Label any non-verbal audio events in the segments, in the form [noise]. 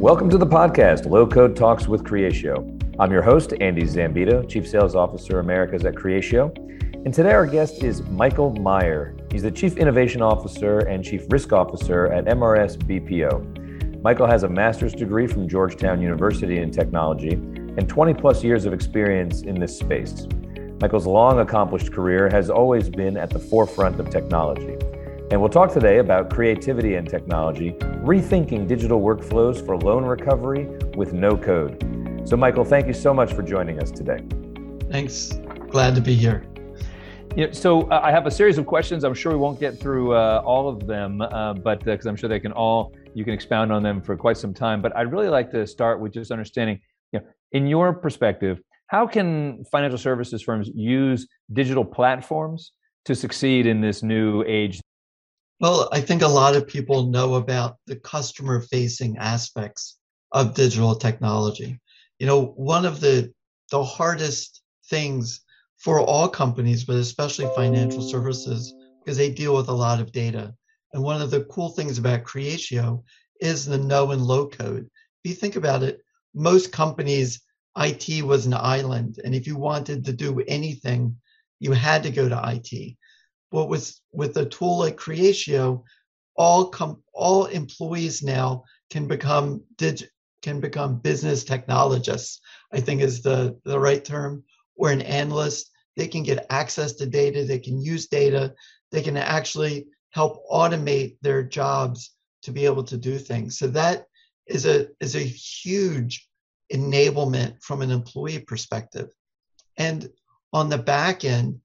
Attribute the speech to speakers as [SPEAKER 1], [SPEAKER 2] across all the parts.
[SPEAKER 1] Welcome to the podcast, Low Code Talks with Creatio. I'm your host, Andy Zambito, Chief Sales Officer Americas at Creatio. And today our guest is Michael Meyer. He's the Chief Innovation Officer and Chief Risk Officer at MRS BPO. Michael has a master's degree from Georgetown University in technology and 20 plus years of experience in this space. Michael's long accomplished career has always been at the forefront of technology. And we'll talk today about creativity and technology, rethinking digital workflows for loan recovery with no code. So, Michael, thank you so much for joining us today.
[SPEAKER 2] Thanks. Glad to be here.
[SPEAKER 1] Yeah, so uh, I have a series of questions. I'm sure we won't get through uh, all of them, uh, but because uh, I'm sure they can all you can expound on them for quite some time. But I'd really like to start with just understanding, you know, in your perspective, how can financial services firms use digital platforms to succeed in this new age
[SPEAKER 2] well, I think a lot of people know about the customer facing aspects of digital technology. You know, one of the the hardest things for all companies, but especially financial services, because they deal with a lot of data. And one of the cool things about Creatio is the no and low code. If you think about it, most companies, IT was an island. And if you wanted to do anything, you had to go to IT. But with with a tool like Creatio, all com- all employees now can become dig- can become business technologists. I think is the the right term. Or an analyst. They can get access to data. They can use data. They can actually help automate their jobs to be able to do things. So that is a is a huge enablement from an employee perspective. And on the back end,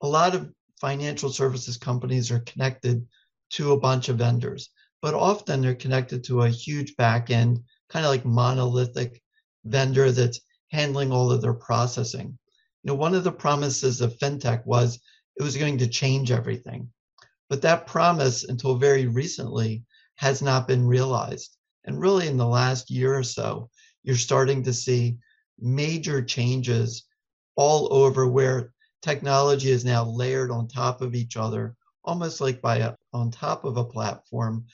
[SPEAKER 2] a lot of financial services companies are connected to a bunch of vendors, but often they're connected to a huge back end, kind of like monolithic vendor that's handling all of their processing. You know, one of the promises of fintech was it was going to change everything. But that promise, until very recently, has not been realized. And really, in the last year or so, you're starting to see major changes all over where technology is now layered on top of each other, almost like by a, on top of a platform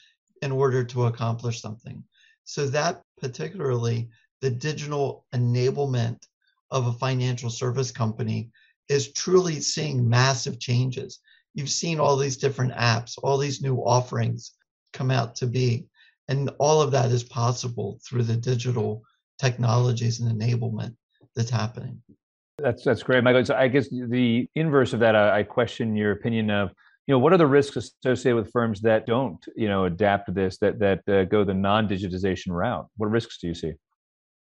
[SPEAKER 2] in order to accomplish something. So that particularly the digital enablement of a financial service company is truly seeing massive changes. You've seen all these different apps, all these new offerings come out to be. And all of that is possible through the digital technologies and enablement that's happening.
[SPEAKER 1] That's that's great, Michael. So I guess the inverse of that, I, I question your opinion of you know what are the risks associated with firms that don't you know adapt to this that that uh, go the non-digitization route? What risks do you see?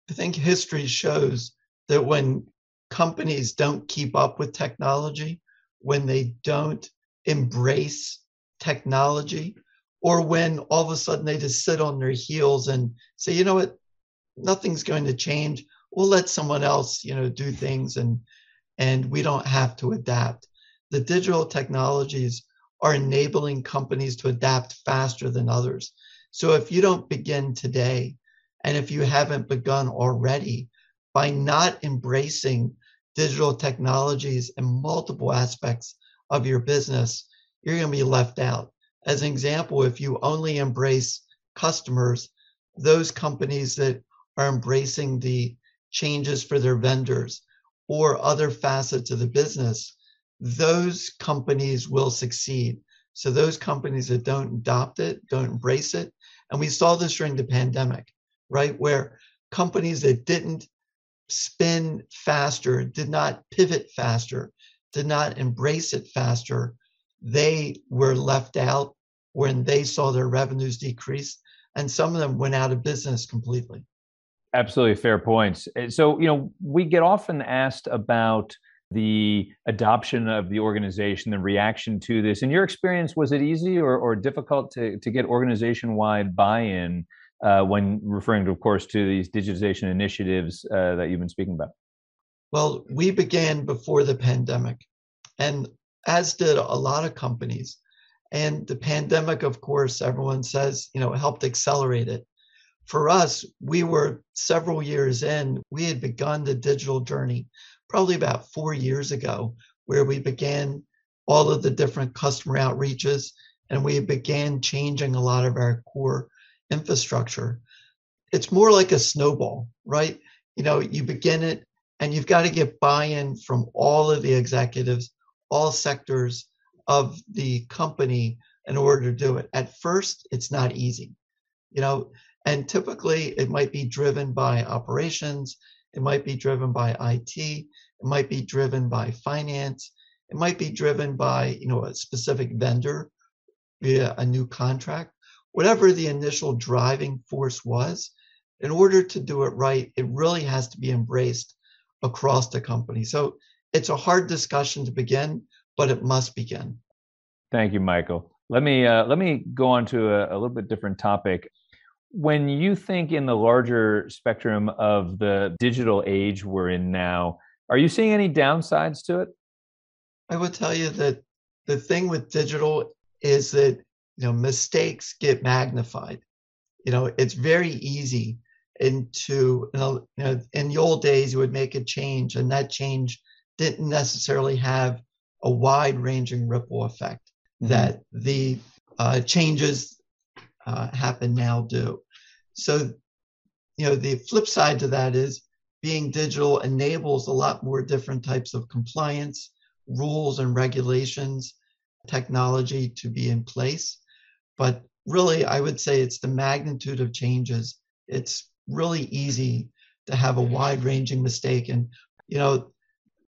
[SPEAKER 2] I think history shows that when companies don't keep up with technology when they don't embrace technology or when all of a sudden they just sit on their heels and say you know what? Nothing's going to change we'll let someone else you know do things and and we don't have to adapt. The digital technologies are enabling companies to adapt faster than others. So if you don't begin today and if you haven't begun already by not embracing digital technologies in multiple aspects of your business you're going to be left out. As an example if you only embrace customers those companies that are embracing the changes for their vendors or other facets of the business, those companies will succeed. So those companies that don't adopt it, don't embrace it, and we saw this during the pandemic, right? Where companies that didn't spin faster, did not pivot faster, did not embrace it faster, they were left out when they saw their revenues decrease. And some of them went out of business completely.
[SPEAKER 1] Absolutely fair points. Eh, so, you know, we get often asked about the adoption of the organization, the reaction to this. In your experience, was it easy or, or difficult to, to get organization wide buy in uh, when referring, to, of course, to these digitization initiatives uh, that you've been speaking about?
[SPEAKER 2] Well, we began before the pandemic, and as did a lot of companies. And the pandemic, of course, everyone says, you know, helped accelerate it for us, we were several years in, we had begun the digital journey probably about four years ago, where we began all of the different customer outreaches and we began changing a lot of our core infrastructure. it's more like a snowball, right? You know, you begin it and you've got to get buy-in from all of the executives, all sectors of the company in order to do it. At first, it's not easy, you know, and typically it might be driven by operations, it might be driven by IT, it might be driven by finance, it might be driven by, you know, a specific vendor via a new contract. Whatever the initial driving force was, in order to do it right, it really has to be embraced across the company. So it's a hard discussion to begin, but it must begin.
[SPEAKER 1] Thank you, Michael. Let me uh, let me go on to a, a little bit different topic. When you think in the larger spectrum of the digital age we're in now, are you seeing any downsides to it?
[SPEAKER 2] I would tell you that the thing with digital is that you know mistakes get magnified. You know, it's very easy into you know, in the old days you would make a change and that change didn't necessarily have a wide ranging ripple effect mm-hmm. that the uh, changes uh, happen now do. So, you know, the flip side to that is being digital enables a lot more different types of compliance, rules and regulations, technology to be in place. But really, I would say it's the magnitude of changes. It's really easy to have a wide ranging mistake. And, you know,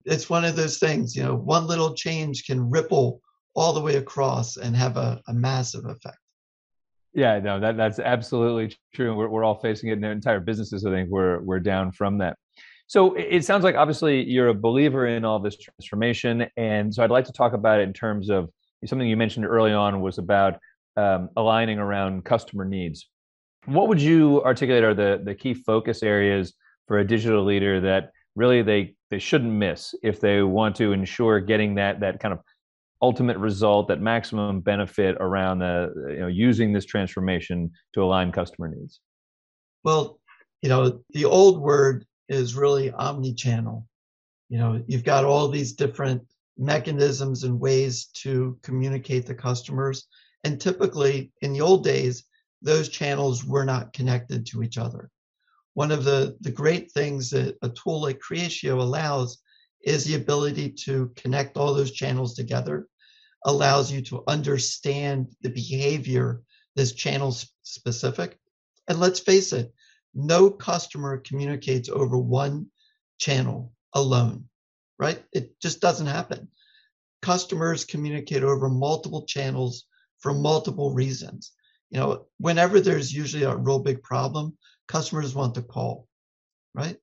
[SPEAKER 2] it's one of those things, you know, one little change can ripple all the way across and have a, a massive effect.
[SPEAKER 1] Yeah, no, that that's absolutely true. We're we're all facing it in entire businesses. I think we're we're down from that. So it sounds like obviously you're a believer in all this transformation, and so I'd like to talk about it in terms of something you mentioned early on was about um, aligning around customer needs. What would you articulate are the the key focus areas for a digital leader that really they they shouldn't miss if they want to ensure getting that that kind of ultimate result, that maximum benefit around the you know using this transformation to align customer needs?
[SPEAKER 2] Well, you know, the old word is really omni-channel. You know, you've got all these different mechanisms and ways to communicate to customers. And typically in the old days, those channels were not connected to each other. One of the, the great things that a tool like Creatio allows is the ability to connect all those channels together allows you to understand the behavior that's channel specific. And let's face it, no customer communicates over one channel alone, right? It just doesn't happen. Customers communicate over multiple channels for multiple reasons. You know, whenever there's usually a real big problem, customers want to call, right?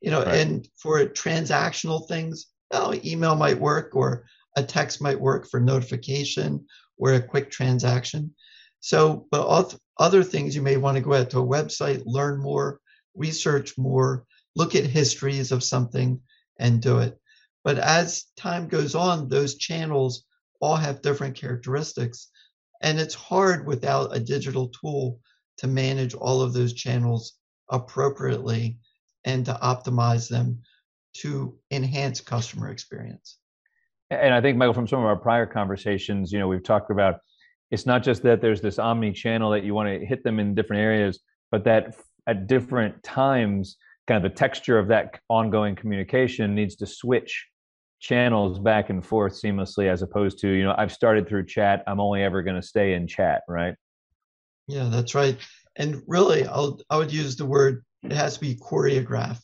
[SPEAKER 2] You know, right. and for transactional things, oh, email might work or a text might work for notification or a quick transaction. So, but other things you may want to go out to a website, learn more, research more, look at histories of something and do it. But as time goes on, those channels all have different characteristics. And it's hard without a digital tool to manage all of those channels appropriately and to optimize them to enhance customer experience
[SPEAKER 1] and I think Michael, from some of our prior conversations, you know, we've talked about it's not just that there's this omni channel that you want to hit them in different areas, but that at different times, kind of the texture of that ongoing communication needs to switch channels back and forth seamlessly as opposed to you know i've started through chat i'm only ever going to stay in chat right?
[SPEAKER 2] Yeah that's right. And really I'll, i would use the word it has to be choreographed.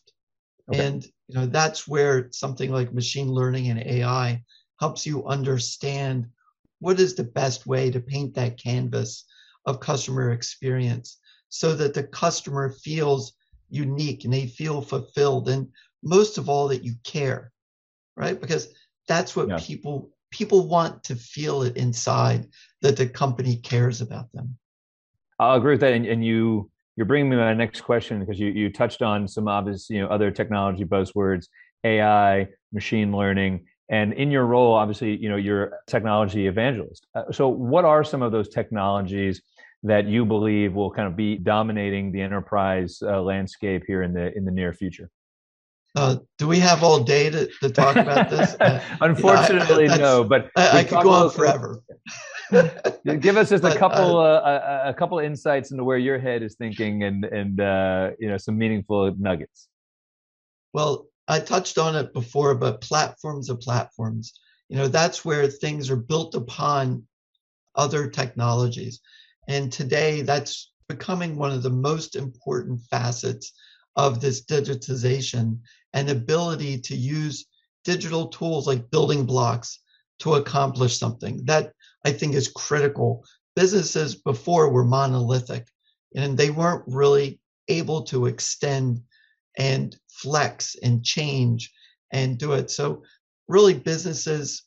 [SPEAKER 2] Okay. and you know that's where something like machine learning and ai helps you understand what is the best way to paint that canvas of customer experience so that the customer feels unique and they feel fulfilled and most of all that you care right because that's what yeah. people people want to feel it inside that the company cares about them
[SPEAKER 1] i'll agree with that and, and you you're bringing me my next question because you you touched on some obvious you know other technology buzzwords ai machine learning and in your role obviously you know you're technology evangelist. Uh, so what are some of those technologies that you believe will kind of be dominating the enterprise uh, landscape here in the in the near future
[SPEAKER 2] uh, do we have all day to, to talk about this? [laughs]
[SPEAKER 1] Uh, Unfortunately, no. But
[SPEAKER 2] I, I could go on forever. [laughs]
[SPEAKER 1] Give us just but, a couple uh, uh, a, a, couple insights into where your head is thinking and and uh, you know some meaningful nuggets.
[SPEAKER 2] Well, I touched on it before, but platforms of platforms. You know, that's where things are built upon other technologies. And today that's becoming one of the most important facets of this digitization and ability to use digital tools like building blocks to accomplish something. That I think is critical. Businesses before were monolithic and they weren't really able to extend and flex and change and do it. So really businesses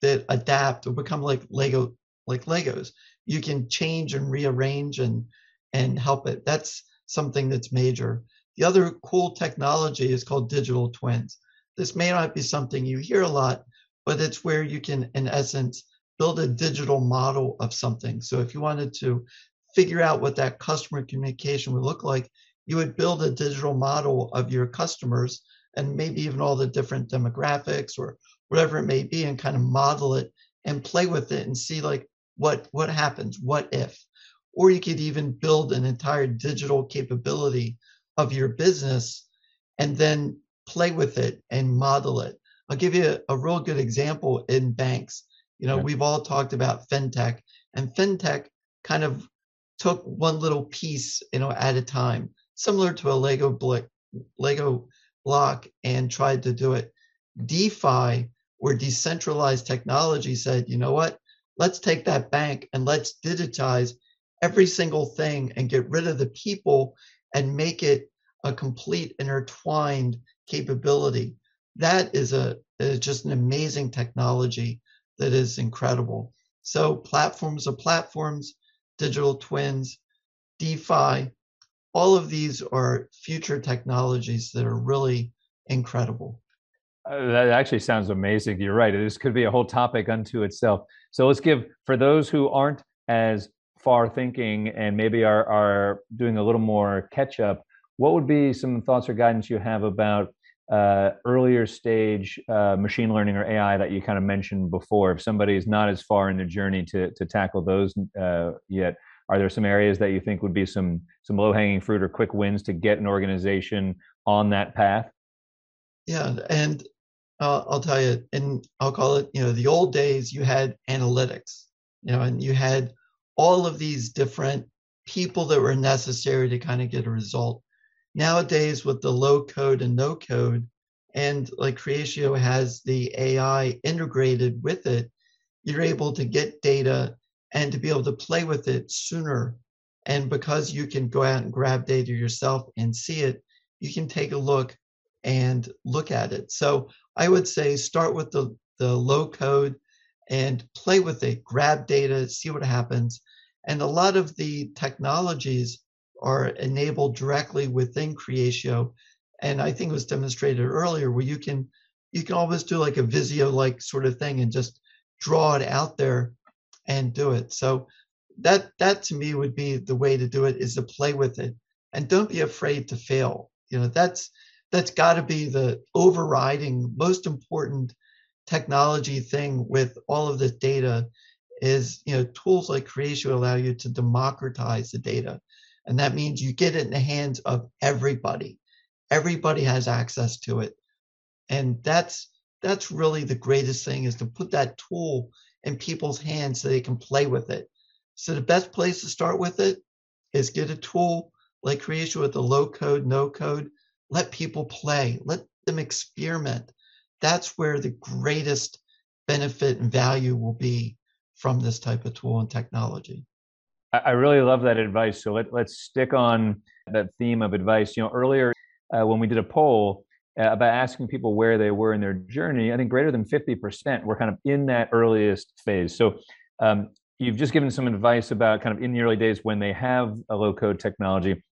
[SPEAKER 2] that adapt will become like Lego like Legos. You can change and rearrange and and help it. That's something that's major. The other cool technology is called digital twins. This may not be something you hear a lot, but it's where you can, in essence, build a digital model of something. So if you wanted to figure out what that customer communication would look like, you would build a digital model of your customers and maybe even all the different demographics or whatever it may be and kind of model it and play with it and see like what what happens what if or you could even build an entire digital capability of your business and then play with it and model it. I'll give you a, a real good example in banks. You know, we've all talked about fintech, and fintech kind of took one little piece, you know, at a time, similar to a Lego block, Lego block, and tried to do it. DeFi, where decentralized technology, said, you know what? Let's take that bank and let's digitize every single thing and get rid of the people and make it a complete intertwined capability. That is a is just an amazing technology that is incredible. So platforms of platforms, digital twins, DeFi, all of these are future technologies that are really incredible.
[SPEAKER 1] Uh, that actually sounds amazing. You're right. This could be a whole topic unto itself. So let's give for those who aren't as far thinking and maybe are, are doing a little more catch up, what would be some thoughts or guidance you have about uh, earlier stage uh, machine learning or AI that you kind of mentioned before? If somebody is not as far in the journey to, to tackle those uh, yet, are there some areas that you think would be some some low hanging fruit or quick wins to get an organization on that path?
[SPEAKER 2] Yeah, and uh, I'll tell you, and I'll call it, you know, the old days you had analytics, you know, and you had all of these different people that were necessary to kind of get a result. Nowadays, with the low code and no code, and like Creatio has the AI integrated with it, you're able to get data and to be able to play with it sooner. And because you can go out and grab data yourself and see it, you can take a look and look at it. So I would say start with the, the low code and play with it, grab data, see what happens. And a lot of the technologies are enabled directly within Creatio. And I think it was demonstrated earlier where you can you can always do like a Visio like sort of thing and just draw it out there and do it. So that that to me would be the way to do it is to play with it and don't be afraid to fail. You know, that's that's got to be the overriding most important technology thing with all of this data is you know tools like Creatio allow you to democratize the data. And that means you get it in the hands of everybody. Everybody has access to it. And that's that's really the greatest thing is to put that tool in people's hands so they can play with it. So the best place to start with it is get a tool like Creatio with the low code no code. Let people play. Let them experiment that's where the greatest benefit and value will be from this type of tool and technology.
[SPEAKER 1] I really love that advice. So let, let's stick on that theme of advice. You know, earlier uh, when we did a poll uh, about asking people where they were in their journey, I think greater than 50% were kind of in that earliest phase. So um, you've just given some advice about kind of in the early days when they have a low code technology.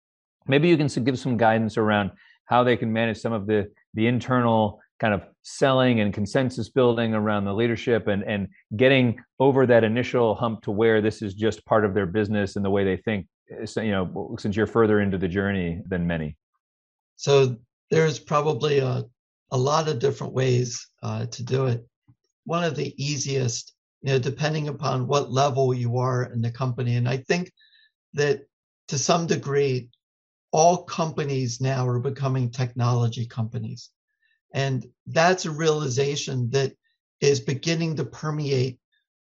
[SPEAKER 1] Maybe you can give some guidance around how they can manage some of the the internal kind of selling and consensus building around the leadership and and getting over that initial hump to where this is just part of their business and the way they think so, you know since you're further into the journey than many
[SPEAKER 2] so there's probably a, a lot of different ways uh, to do it one of the easiest you know, depending upon what level you are in the company. And I think that to some degree, all companies now are becoming technology companies. And that's a realization that is beginning to permeate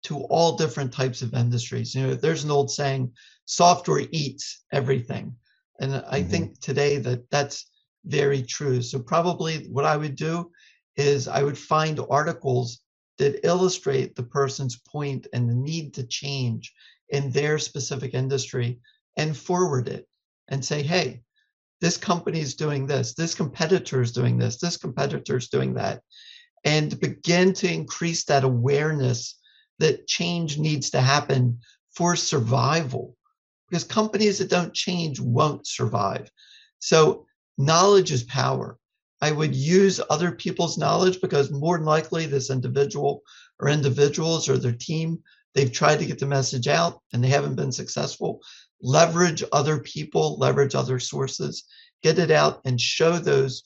[SPEAKER 2] to all different types of industries. You know, there's an old saying, software eats everything. And I mm-hmm. think today that that's very true. So probably what I would do is I would find articles that illustrate the person's point and the need to change in their specific industry and forward it and say, hey, this company is doing this, this competitor is doing this, this competitor is doing that, and begin to increase that awareness that change needs to happen for survival. Because companies that don't change won't survive. So, knowledge is power. I would use other people's knowledge because more than likely, this individual or individuals or their team, they've tried to get the message out and they haven't been successful leverage other people, leverage other sources, get it out and show those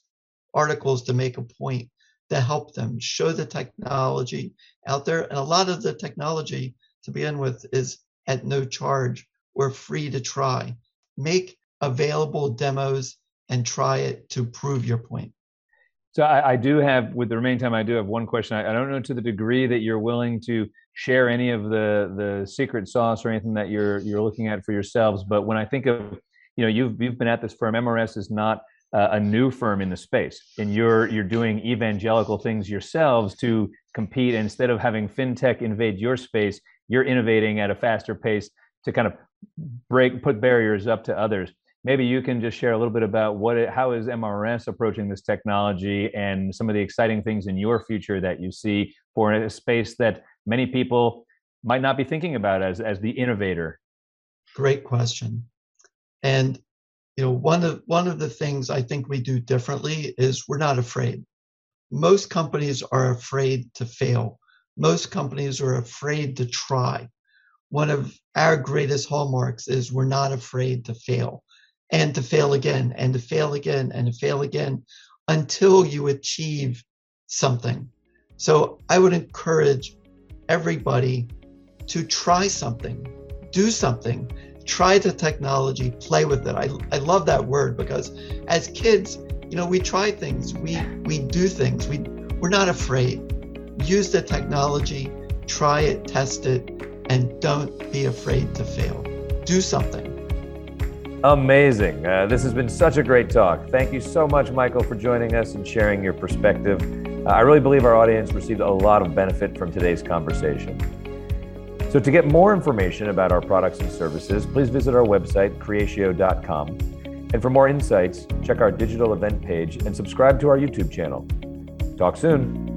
[SPEAKER 2] articles to make a point to help them show the technology out there. And a lot of the technology to begin with is at no charge or free to try. Make available demos and try it to prove your point.
[SPEAKER 1] So I, I, do have, with the remaining time, I do have one question. I, I, don't know to the degree that you're willing to share any of the the secret sauce or anything that you're you're looking at for yourselves. But when I think of, you know, you've you've been at this firm. MRS is not uh, a new firm in the space, and you're you're doing evangelical things yourselves to compete. instead of having fintech invade your space, you're innovating at a faster pace to kind of break put barriers up to others maybe you can just share a little bit about what it, how is MRS approaching this technology and some of the exciting things in your future that you see for a space that many people might not be thinking about as as the innovator.
[SPEAKER 2] Great question. And you know, one of one of the things I think we do differently is we're not afraid. Most companies are afraid to fail. Most companies are afraid to try. One of our greatest hallmarks is we're not afraid to fail and to fail again and to fail again and to fail again until you achieve something. So I would encourage everybody to try something, do something, try the technology, play with it. I, I love that word because as kids, you know, we try things, we we do things, we we're not afraid. Use the technology, try it, test it, and don't be afraid to fail. Do something.
[SPEAKER 1] Amazing. Uh, this has been such a great talk. Thank you so much, Michael, for joining us and sharing your perspective. Uh, I really believe our audience received a lot of benefit from today's conversation. So, to get more information about our products and services, please visit our website, creatio.com. And for more insights, check our digital event page and subscribe to our YouTube channel. Talk soon.